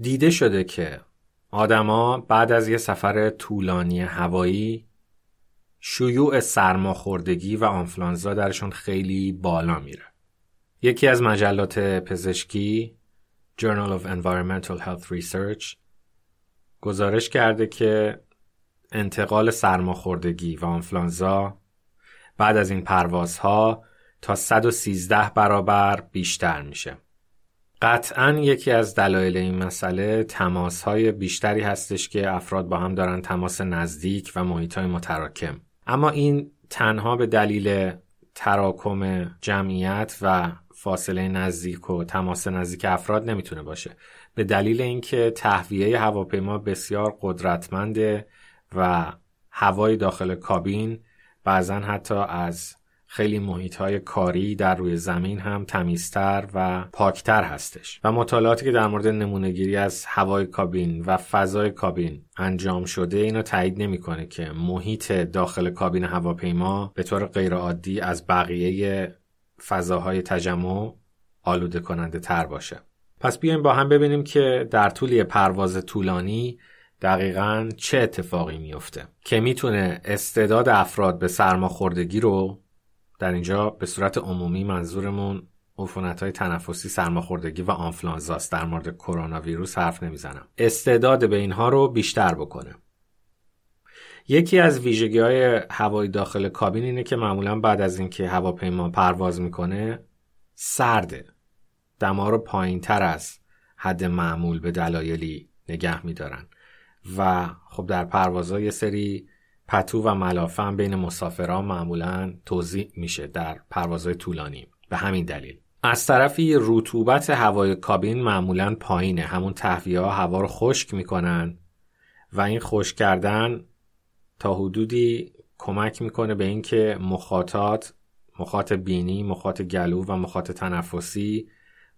دیده شده که آدما بعد از یه سفر طولانی هوایی شیوع سرماخوردگی و آنفلانزا درشون خیلی بالا میره. یکی از مجلات پزشکی Journal of Environmental Health Research گزارش کرده که انتقال سرماخوردگی و آنفلانزا بعد از این پروازها تا 113 برابر بیشتر میشه. قطعا یکی از دلایل این مسئله تماس های بیشتری هستش که افراد با هم دارن تماس نزدیک و محیط های متراکم. اما این تنها به دلیل تراکم جمعیت و فاصله نزدیک و تماس نزدیک افراد نمی‌تونه باشه به دلیل اینکه تهویه هواپیما بسیار قدرتمنده و هوای داخل کابین بعضا حتی از خیلی محیط های کاری در روی زمین هم تمیزتر و پاکتر هستش و مطالعاتی که در مورد نمونهگیری از هوای کابین و فضای کابین انجام شده اینو تایید نمی‌کنه که محیط داخل کابین هواپیما به طور غیرعادی از بقیه فضاهای تجمع آلوده کننده تر باشه. پس بیایم با هم ببینیم که در طول پرواز طولانی دقیقا چه اتفاقی میفته که می‌تونه استعداد افراد به سرماخوردگی رو در اینجا به صورت عمومی منظورمون عفونت های تنفسی سرماخوردگی و آنفلانزاست در مورد کرونا ویروس حرف نمی‌زنم. استعداد به اینها رو بیشتر بکنه یکی از ویژگی های هوای داخل کابین اینه که معمولا بعد از اینکه هواپیما پرواز می‌کنه سرده دما رو پایین تر از حد معمول به دلایلی نگه میدارن. و خب در پروازها یه سری پتو و ملافه هم بین مسافران معمولا توضیح میشه در پروازهای طولانی. به همین دلیل. از طرفی رطوبت هوای کابین معمولا پایینه. همون تهویه ها هوا رو خشک می‌کنن و این خشک کردن تا حدودی کمک می‌کنه به اینکه مخاطات مخاط بینی، مخاط گلو و مخاط تنفسی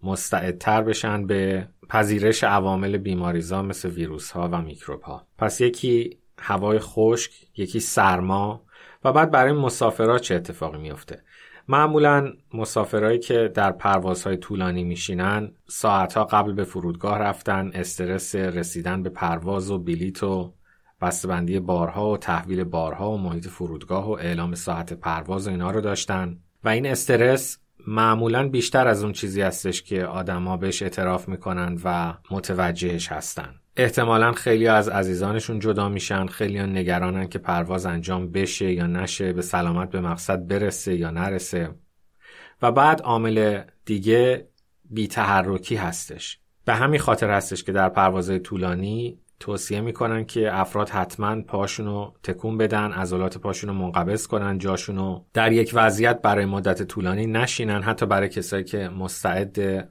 مستعدتر بشن به پذیرش عوامل بیماریزا مثل ویروس ها و میکروب ها. پس یکی هوای خشک، یکی سرما و بعد برای مسافرها چه اتفاقی میفته؟ معمولا مسافرهایی که در پروازهای طولانی میشینن ساعتها قبل به فرودگاه رفتن استرس رسیدن به پرواز و بلیت و بسته‌بندی بارها و تحویل بارها و محیط فرودگاه و اعلام ساعت پرواز و اینا رو داشتن و این استرس معمولا بیشتر از اون چیزی هستش که آدما بهش اعتراف می‌کنن و متوجهش هستن. احتمالا خیلی از عزیزانشون جدا میشن خیلی نگرانن که پرواز انجام بشه یا نشه به سلامت به مقصد برسه یا نرسه. و بعد عامل دیگه بیتحرکی هستش. به همین خاطر هستش که در پروازهای طولانی توصیه می‌کنن که افراد حتما پاشونو تکون بدن عضلات پاشونو منقبض کنن جاشونو در یک وضعیت برای مدت طولانی نشینن حتی برای کسایی که مستعد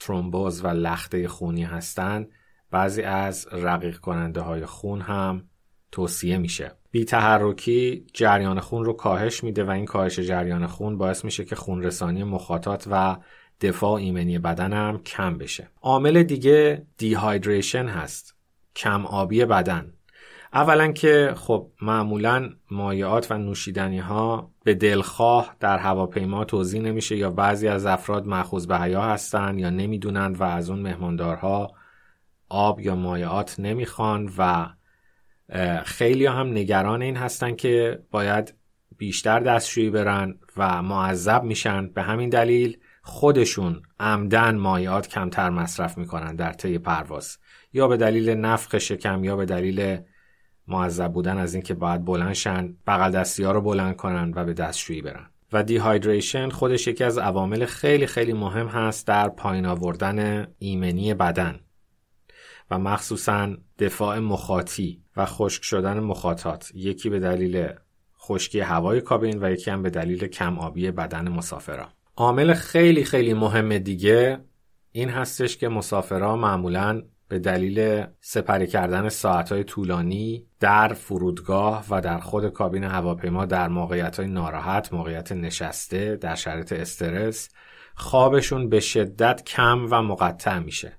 ترومبوز و لخته خونی هستند بعضی از رقیق کننده های خون هم توصیه میشه. بی تحرکی جریان خون رو کاهش میده و این کاهش جریان خون باعث میشه که خون رسانی مخاطات و دفاع ایمنی بدن هم کم بشه. عامل دیگه دیهایدریشن هست. کم آبی بدن. اولا که خب معمولا مایعات و نوشیدنی ها به دلخواه در هواپیما توضیح نمیشه یا بعضی از افراد مخوض به حیا هستن یا نمی‌دونند و از اون مهماندارها آب یا مایعات نمی‌خوان و خیلی هم نگران این هستن که باید بیشتر دستشویی برن و معذب میشن. به همین دلیل خودشون عمدن مایعات کمتر مصرف می‌کنن در طی پرواز. یا به دلیل نفخ شکم یا به دلیل معذب بودن از اینکه باید بلند شن بغل دستی ها رو بلند کنن و به دستشویی برن. و دیهایدریشن خودش یکی از عوامل خیلی خیلی مهم هست در پایین آوردن ایمنی بدن. و مخصوصا دفاع مخاطی و خشک شدن مخاطات. یکی به دلیل خشکی هوای کابین و یکی هم به دلیل کم آبی بدن مسافران. عامل خیلی خیلی مهم دیگه این هستش که مسافرها معمولا به دلیل سپری کردن ساعتهای طولانی در فرودگاه و در خود کابین هواپیما در موقعیت ناراحت موقعیت نشسته در شرایط استرس خوابشون به شدت کم و مقطع میشه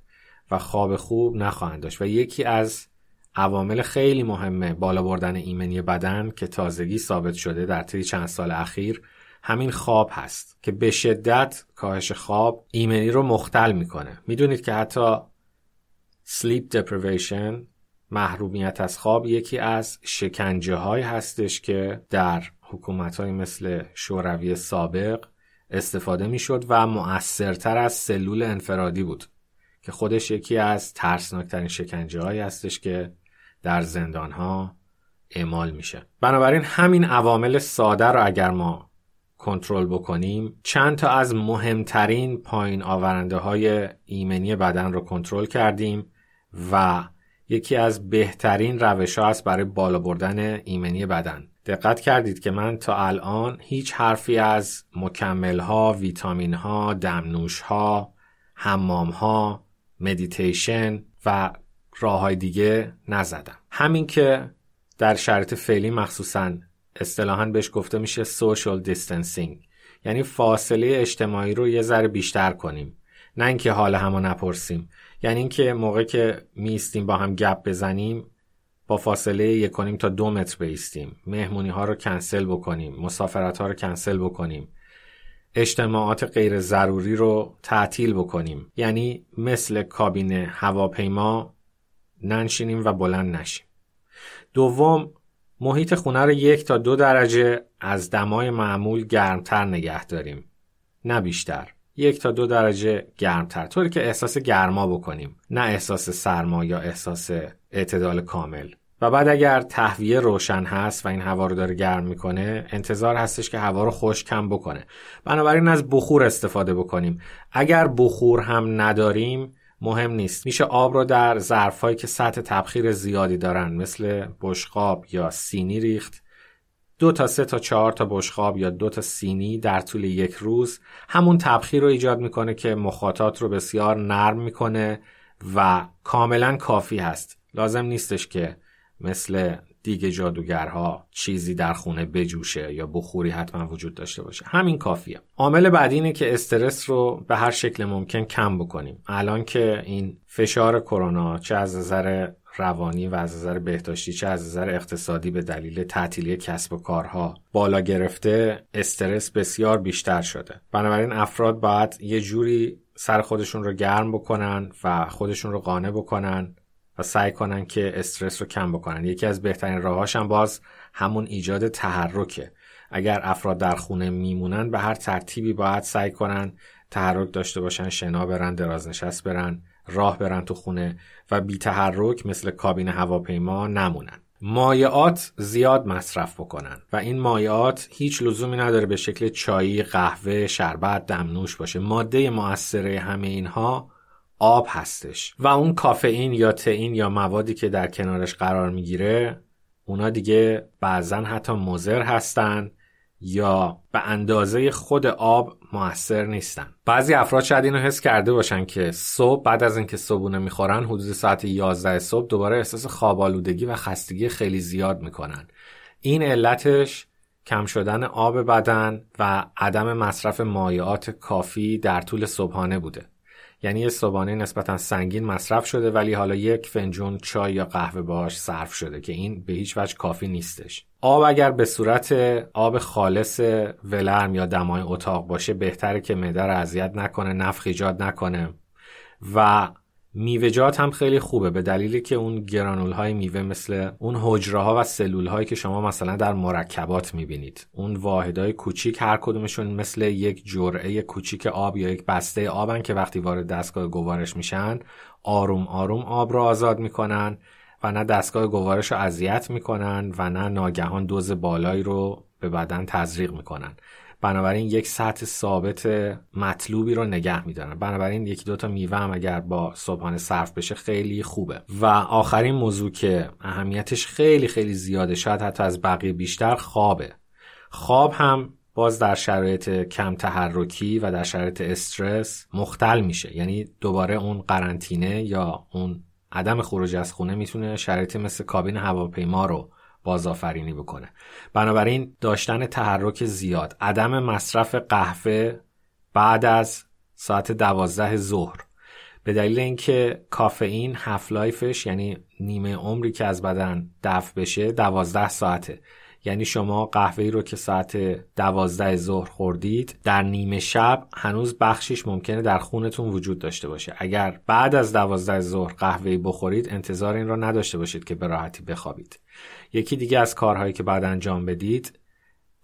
و خواب خوب نخواهند داشت. و یکی از عوامل خیلی مهمه بالا بردن ایمنی بدن که تازگی ثابت شده در طی چند سال اخیر همین خواب هست که به شدت کاهش خواب ایمنی رو مختل می‌کنه. می‌دونید که حتی sleep deprivation محرومیت از خواب یکی از شکنجه های هستش که در حکومت های مثل شوروی سابق استفاده می‌شد و مؤثرتر از سلول انفرادی بود که خودش یکی از ترسناکترین شکنجه هایی هستش که در زندان ها اعمال میشه. بنابراین همین عوامل ساده رو اگر ما کنترل بکنیم چند تا از مهمترین پایین آورنده های ایمنی بدن رو کنترل کردیم و یکی از بهترین روش ها است برای بالا بردن ایمنی بدن دقت کردید که من تا الان هیچ حرفی از مکمل ها، ویتامین ها، دمنوش ها، حمام ها، مدیتیشن و راه های دیگه نزدم. همین که در شرط فعلی مخصوصا اصطلاحا بهش گفته میشه social distancing یعنی فاصله اجتماعی رو یه ذره بیشتر کنیم. نه اینکه حال همو نپرسیم. یعنی اینکه موقع که می‌ایستیم با هم گپ بزنیم با فاصله یک و نیم تا دو متر بایستیم. مهمونی ها رو کنسل بکنیم. مسافرت ها رو کنسل بکنیم. اجتماعات غیر ضروری رو تعطیل بکنیم. یعنی مثل کابین هواپیما ننشینیم و بلند نشیم. دوم محیط خونه رو یک تا دو درجه از دمای معمول گرمتر نگه داریم. نه بیشتر. یک تا دو درجه گرمتر. طوری که احساس گرما بکنیم. نه احساس سرما یا احساس اعتدال کامل. و بعد اگر تهویه روشن هست و این هوا رو داره گرم می‌کنه انتظار هستش که هوا رو خوش کم بکنه. بنابراین از بخور استفاده بکنیم. اگر بخور هم نداریم مهم نیست. میشه آب رو در ظرفهایی که سطح تبخیر زیادی دارن مثل بشقاب یا سینی ریخت. دو تا سه تا چهار تا بشقاب یا دو تا سینی در طول یک روز همون تبخیر رو ایجاد می‌کنه که مخاطات رو بسیار نرم می‌کنه و کاملا کافی هست. لازم نیستش که مثل دیگه جادوگرها چیزی در خونه بجوشه یا بخوری حتما وجود داشته باشه. همین کافیه. عامل بعدی اینه که استرس رو به هر شکل ممکن کم بکنیم. الان که این فشار کرونا چه از نظر روانی و از نظر بهداشتی چه از نظر اقتصادی به دلیل تعطیلی کسب و کارها بالا گرفته استرس بسیار بیشتر شده. بنابراین افراد باید یه جوری سر خودشون رو گرم بکنن و خودشون رو قانع بکنن سعی کنن که استرس رو کم بکنن. یکی از بهترین راهاش هم باز همون ایجاد تحرکه. اگر افراد در خونه میمونن به هر ترتیبی باید سعی کنن تحرک داشته باشن شنا برن درازنشست برن راه برن تو خونه و بی تحرک مثل کابین هواپیما نمونن. مایعات زیاد مصرف بکنن و این مایعات هیچ لزومی نداره به شکل چایی، قهوه، شربت، دمنوش باشه. ماده مؤثره همه اینها آب هستش. و اون کافئین یا تئین یا موادی که در کنارش قرار می‌گیره اونا دیگه بعضا حتی مضر هستن یا به اندازه خود آب موثر نیستن. بعضی افراد شاید اینو حس کرده باشن که صبح بعد از اینکه صبحونه می‌خورن حدود ساعت 11 صبح دوباره احساس خواب آلودگی و خستگی خیلی زیاد می‌کنن. این علتش کم شدن آب بدن و عدم مصرف مایعات کافی در طول صبحانه بوده. یعنی یه صبحانه نسبتا سنگین مصرف شده ولی حالا یک فنجون چای یا قهوه باهاش صرف شده که این به هیچ وجه کافی نیستش. آب اگر به صورت آب خالص ولرم یا دمای اتاق باشه بهتره که معده رو اذیت نکنه نفخ ایجاد نکنه و میوهجات هم خیلی خوبه به دلیلی که اون گرانول های میوه مثل اون حجره ها و سلول هایی که شما مثلا در مرکبات می‌بینید. اون واحد های کوچیک هر کدومشون مثل یک جرعه کوچیک آب یا یک بسته آبن که وقتی وارد دستگاه گوارش میشن آروم آروم آب رو آزاد می‌کنن و نه دستگاه گوارش رو اذیت می‌کنن و نه ناگهان دوز بالایی رو به بدن تزریق می‌کنن. بنابراین یک سطح ثابت مطلوبی رو نگه میدارن. بنابراین یکی دوتا میوه هم اگر با صبحانه صرف بشه خیلی خوبه. و آخرین موضوع که اهمیتش خیلی خیلی زیاده شاید حتی از بقیه بیشتر خوابه. خواب هم باز در شرایط کم تحرکی و در شرایط استرس مختل میشه. یعنی دوباره اون قرنطینه یا اون عدم خروج از خونه می‌تونه شرایطی مثل کابین هواپیما رو بازآفرینی بکنه. بنابراین داشتن تحرک زیاد عدم مصرف قهوه بعد از ساعت دوازده ظهر. به دلیل اینکه کافئین هف لایفش یعنی نیمه عمری که از بدن دفع بشه دوازده ساعته. یعنی شما قهوه رو که ساعت دوازده ظهر خوردید در نیمه شب هنوز بخشیش ممکنه در خونتون وجود داشته باشه. اگر بعد از دوازده ظهر قهوه بخورید انتظار این را نداشته باشید که به راحتی بخوابید. یکی دیگه از کارهایی که بعد انجام بدید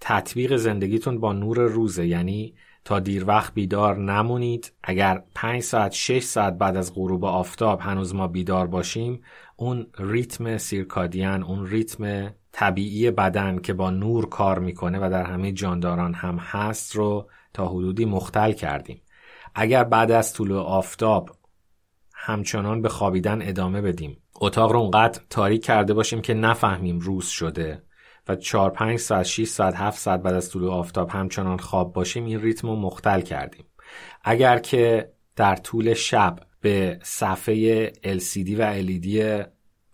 تطبیق زندگیتون با نور روزه. یعنی تا دیر وقت بیدار نمونید. اگر 5 ساعت 6 ساعت بعد از غروب آفتاب هنوز ما بیدار باشیم اون ریتم سیرکادیان اون ریتم طبیعی بدن که با نور کار می‌کنه و در همه جانداران هم هست رو تا حدودی مختل کردیم. اگر بعد از طلوع آفتاب همچنان به خوابیدن ادامه بدیم. اتاق رو اونقدر تاریک کرده باشیم که نفهمیم روز شده و 4 5 ساعت 6 ساعت 7 ساعت بعد از طلوع آفتاب همچنان خواب باشیم این ریتم رو مختل کردیم. اگر که در طول شب به صفحه LCD و LED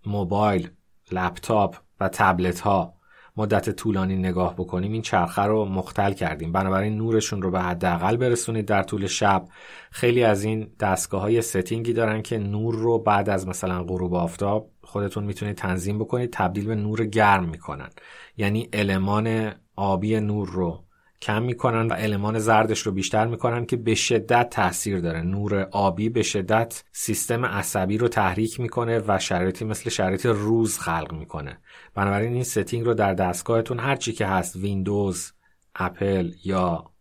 موبایل لپتاپ تبلت ها مدت طولانی نگاه بکنیم این چرخه رو مختل کردیم. بنابراین نورشون رو به حداقل برسونید در طول شب. خیلی از این دستگاه های setting ی دارن که نور رو بعد از مثلا غروب آفتاب خودتون می‌تونید تنظیم بکنید. تبدیل به نور گرم می‌کنن. یعنی المان آبی نور رو. کم می‌کنن و المان زردش رو بیشتر می‌کنن که به شدت تاثیر داره. نور آبی به شدت سیستم عصبی رو تحریک می‌کنه و شرایطی مثل شرایط روز خلق می‌کنه. بنابراین این setting رو در دستگاهتون هر چی که هست ویندوز اپل یا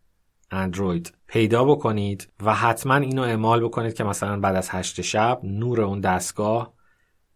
اندروید پیدا بکنید و حتما اینو اعمال بکنید که مثلا بعد از هشت شب نور اون دستگاه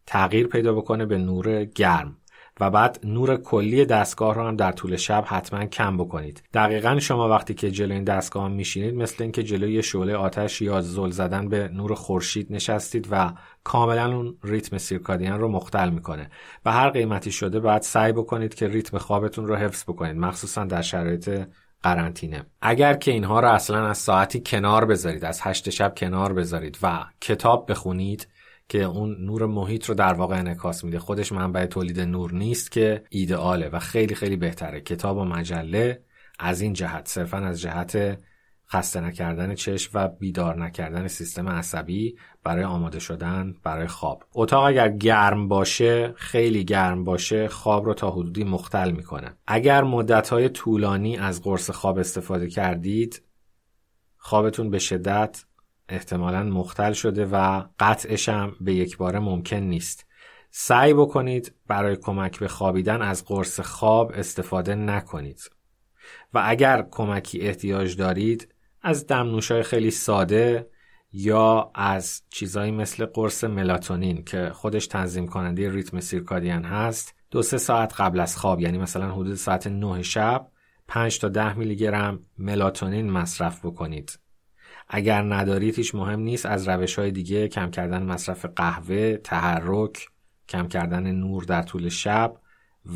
تغییر پیدا بکنه به نور گرم. و بعد نور کلی دستگاه رو هم در طول شب حتما کم بکنید. دقیقا شما وقتی که جلوی این دستگاه میشینید مثل اینکه جلوی شعله آتش یا زل زدن به نور خورشید نشستید و کاملا اون ریتم سیرکادیان رو مختل می‌کنه. و هر قیمتی شده باید سعی بکنید که ریتم خوابتون رو حفظ بکنید مخصوصا در شرایط قرنطینه. اگر که اینها رو اصلا از ساعتی کنار بذارید از هشت شب کنار بذارید و کتاب بخونید که اون نور محیط رو در واقع انعکاس میده. خودش منبع تولید نور نیست که ایدئاله و خیلی خیلی بهتره. کتاب و مجله از این جهت صرفا از جهت خسته نکردن چشم و بیدار نکردن سیستم عصبی برای آماده شدن برای خواب. اتاق اگر گرم باشه خیلی گرم باشه خواب رو تا حدودی مختل می‌کنه. اگر مدت طولانی از قرص خواب استفاده کردید خوابتون به شدت احتمالا مختل شده و قطعش هم به یک باره ممکن نیست. سعی بکنید برای کمک به خوابیدن از قرص خواب استفاده نکنید. و اگر کمکی احتیاج دارید از دمنوشای خیلی ساده یا از چیزایی مثل قرص ملاتونین که خودش تنظیم کننده ریتم سیرکادیان هست دو سه ساعت قبل از خواب یعنی مثلا حدود ساعت 9 شب 5 تا 10 میلی گرم ملاتونین مصرف بکنید. اگر ندارید هیچ مهم نیست. از روش های دیگه کم کردن مصرف قهوه، تحرک، کم کردن نور در طول شب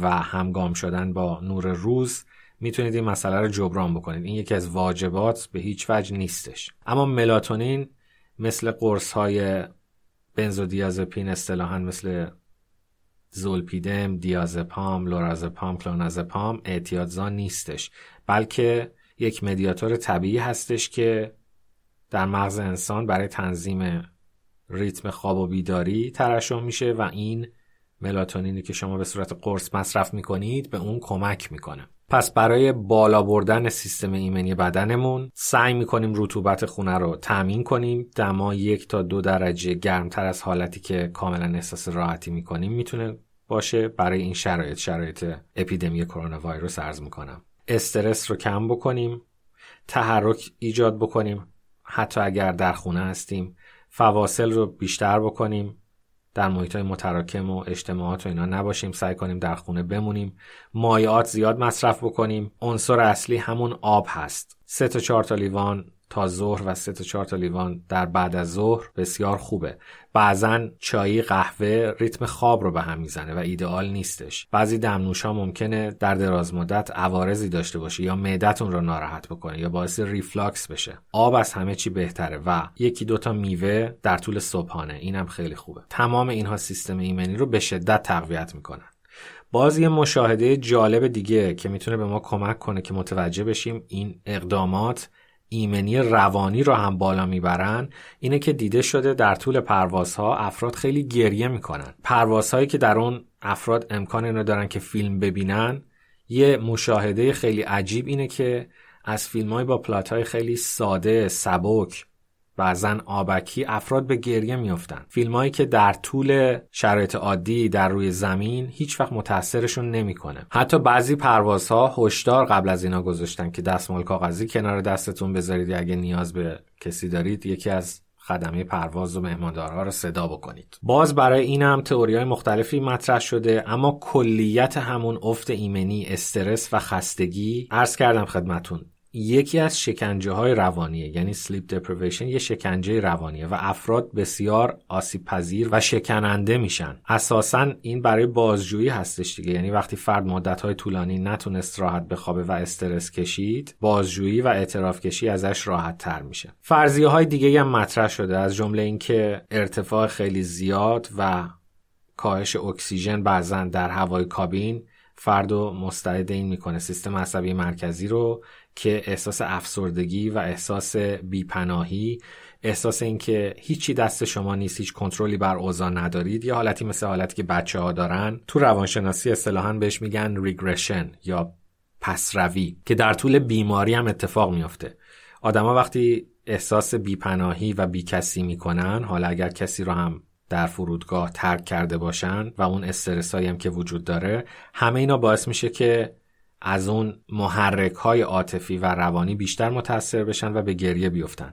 و همگام شدن با نور روز می‌تونید این مسئله رو جبران بکنید. این یکی از واجبات به هیچ وجه نیستش. اما ملاتونین مثل قرص های بنزودیازپین اصطلاحا مثل زولپیدم، دیازپام، لورازپام، کلونازپام اعتیادزا نیستش. بلکه یک مدیاتور طبیعی هستش که در مغز انسان برای تنظیم ریتم خواب و بیداری ترشح میشه و این ملاتونینی که شما به صورت قرص مصرف می‌کنید به اون کمک می‌کنه. پس برای بالا بردن سیستم ایمنی بدنمون سعی می‌کنیم رطوبت خونه رو تامین کنیم. دما یک تا دو درجه گرمتر از حالتی که کاملا احساس راحتی می‌کنیم می‌تونه باشه. برای این شرایط شرایط اپیدمی کرونا ویروس ارز می‌کنم. استرس رو کم بکنیم تحرک ایجاد بکنیم. حتی اگر در خونه هستیم فواصل رو بیشتر بکنیم در محیط های متراکم و اجتماعات و اینا نباشیم سعی کنیم در خونه بمونیم مایعات زیاد مصرف بکنیم. عنصر اصلی همون آب هست. سه تا چهار تا لیوان تا ظهر و سه تا چهار تا لیوان در بعد از ظهر بسیار خوبه. بعضا چای قهوه ریتم خواب رو به هم می‌زنه و ایدئال نیستش. بعضی دمنوش ها ممکنه در دراز مدت عوارضی داشته باشه یا معدتون رو ناراحت بکنه یا باعث ریفلاکس بشه. آب از همه چی بهتره و یکی دوتا میوه در طول صبحانه. اینم خیلی خوبه. تمام اینها سیستم ایمنی رو به شدت تقویت می‌کنن. باز یه مشاهده جالب دیگه که می‌تونه به ما کمک کنه که متوجه بشیم این اقدامات ایمنی روانی رو هم بالا می‌برن اینه که دیده شده در طول پروازها افراد خیلی گریه می‌کنن. پروازهایی که در اون افراد امکان اینو دارن که فیلم ببینن یه مشاهده خیلی عجیب اینه که از فیلم های با پلات های خیلی ساده سبک بعضا آبکی افراد به گریه میافتن فیلمایی که در طول شرایط عادی در روی زمین هیچ وقت متاثرشون نمی‌کنه. حتی بعضی پروازها هشدار قبل از اینا گذاشتن که دستمال کاغذی کنار دستتون بذارید اگه نیاز به کسی دارید یکی از خدمه پرواز و مهماندارها رو صدا بکنید. باز برای این هم تئوری های مختلفی مطرح شده اما کلیت همون افت ایمنی استرس و خستگی عرض کردم خدمتون. یکی از شکنجه های روانیه یعنی سلیپ deprivation یه شکنجه روانیه و افراد بسیار آسیب پذیر و شکننده میشن. اساسا این برای بازجویی هستش دیگه یعنی وقتی فرد مدت های طولانی نتونست راحت بخوابه و استرس کشید بازجویی و اعتراف کشی ازش راحت تر میشه. فرضیه های دیگه هم مطرح شده از جمله اینکه ارتفاع خیلی زیاد و کاهش اکسیژن بعضا در هوای کابین فرد و مستعد این می‌کنه. سیستم عصبی مرکزی رو که احساس افسردگی و احساس بیپناهی احساس اینکه هیچی دست شما نیست هیچ کنترلی بر اوضاع ندارید. یه حالتی مثل حالتی که بچه ها دارن تو روانشناسی اصطلاحا بهش میگن ریگرشن یا پسروی که در طول بیماری هم اتفاق میافته. آدما وقتی احساس بیپناهی و بیکسی می‌کنن حالا اگر کسی رو هم در فرودگاه ترک کرده باشن و اون استرسایی هم که وجود داره همه اینا باعث میشه که از اون محرک های عاطفی و روانی بیشتر متاثر بشن و به گریه بیفتن.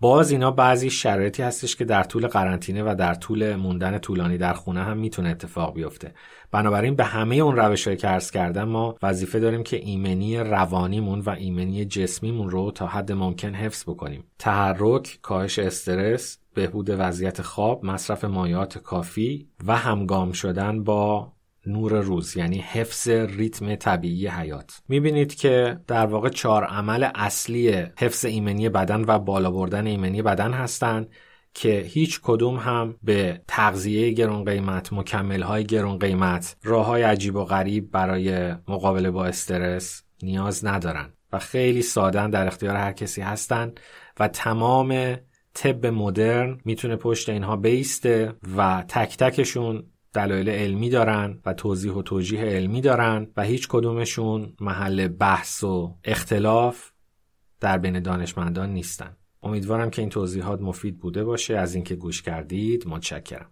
باز اینا بعضی شرایطی هستش که در طول قرنطینه و در طول موندن طولانی در خونه هم می‌تونه اتفاق بیفته. بنابراین به همه اون روش که عرض کردم ما وظیفه داریم که ایمنی روانیمون و ایمنی جسمیمون رو تا حد ممکن حفظ بکنیم. تحرک کاهش استرس بهبود وضعیت خواب مصرف مایعات کافی و همگام شدن با نور روز یعنی حفظ ریتم طبیعی حیات. می‌بینید که در واقع چهار عمل اصلی حفظ ایمنی بدن و بالا بردن ایمنی بدن هستند که هیچ کدوم هم به تغذیه گرون قیمت مکمل های گرون قیمت راه های عجیب و غریب برای مقابله با استرس نیاز ندارن و خیلی سادن در اختیار هر کسی هستن و تمام طب مدرن می‌تونه پشت اینها بیسته و تک تکشون دلایل علمی دارن و توضیح و توجیه علمی دارن و هیچ کدومشون محل بحث و اختلاف در بین دانشمندان نیستن. امیدوارم که این توضیحات مفید بوده باشه. از اینکه گوش کردید متشکرم.